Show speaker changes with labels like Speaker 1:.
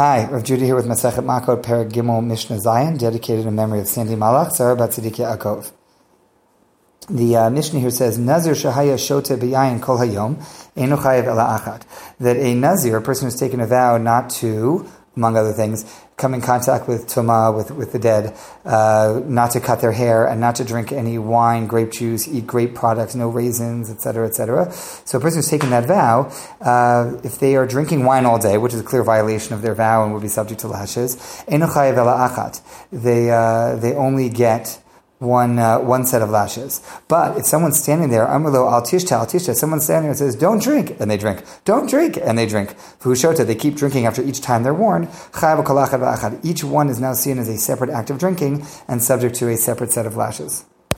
Speaker 1: Hi, Rav Judy here with Masechet Makot Perek Gimel Mishnah Zayin, dedicated in memory of Sandy Malach, Sarah Batzidik Yaakov. The uh, Mishnah here says, Nazir Shahaya Shote B'yayin Kol Hayom, Enu Chayev Ela Achat. That a Nazir, a person who's taken a vow not to, among other things, come in contact with Tuma, with, with the dead, uh, not to cut their hair, and not to drink any wine, grape juice, eat grape products, no raisins, etc., etc. So a person who's taken that vow, uh, if they are drinking wine all day, which is a clear violation of their vow and would be subject to lashes. They, uh, they only get one uh, one set of lashes. But if someone's standing there, Amrlo al tishta al tishta, someone's standing there and says, "Don't drink," and they drink. "Don't drink," and they drink. Fuhushota, they keep drinking after each time they're warned. Each one is now seen as a separate act of drinking and subject to a separate set of lashes.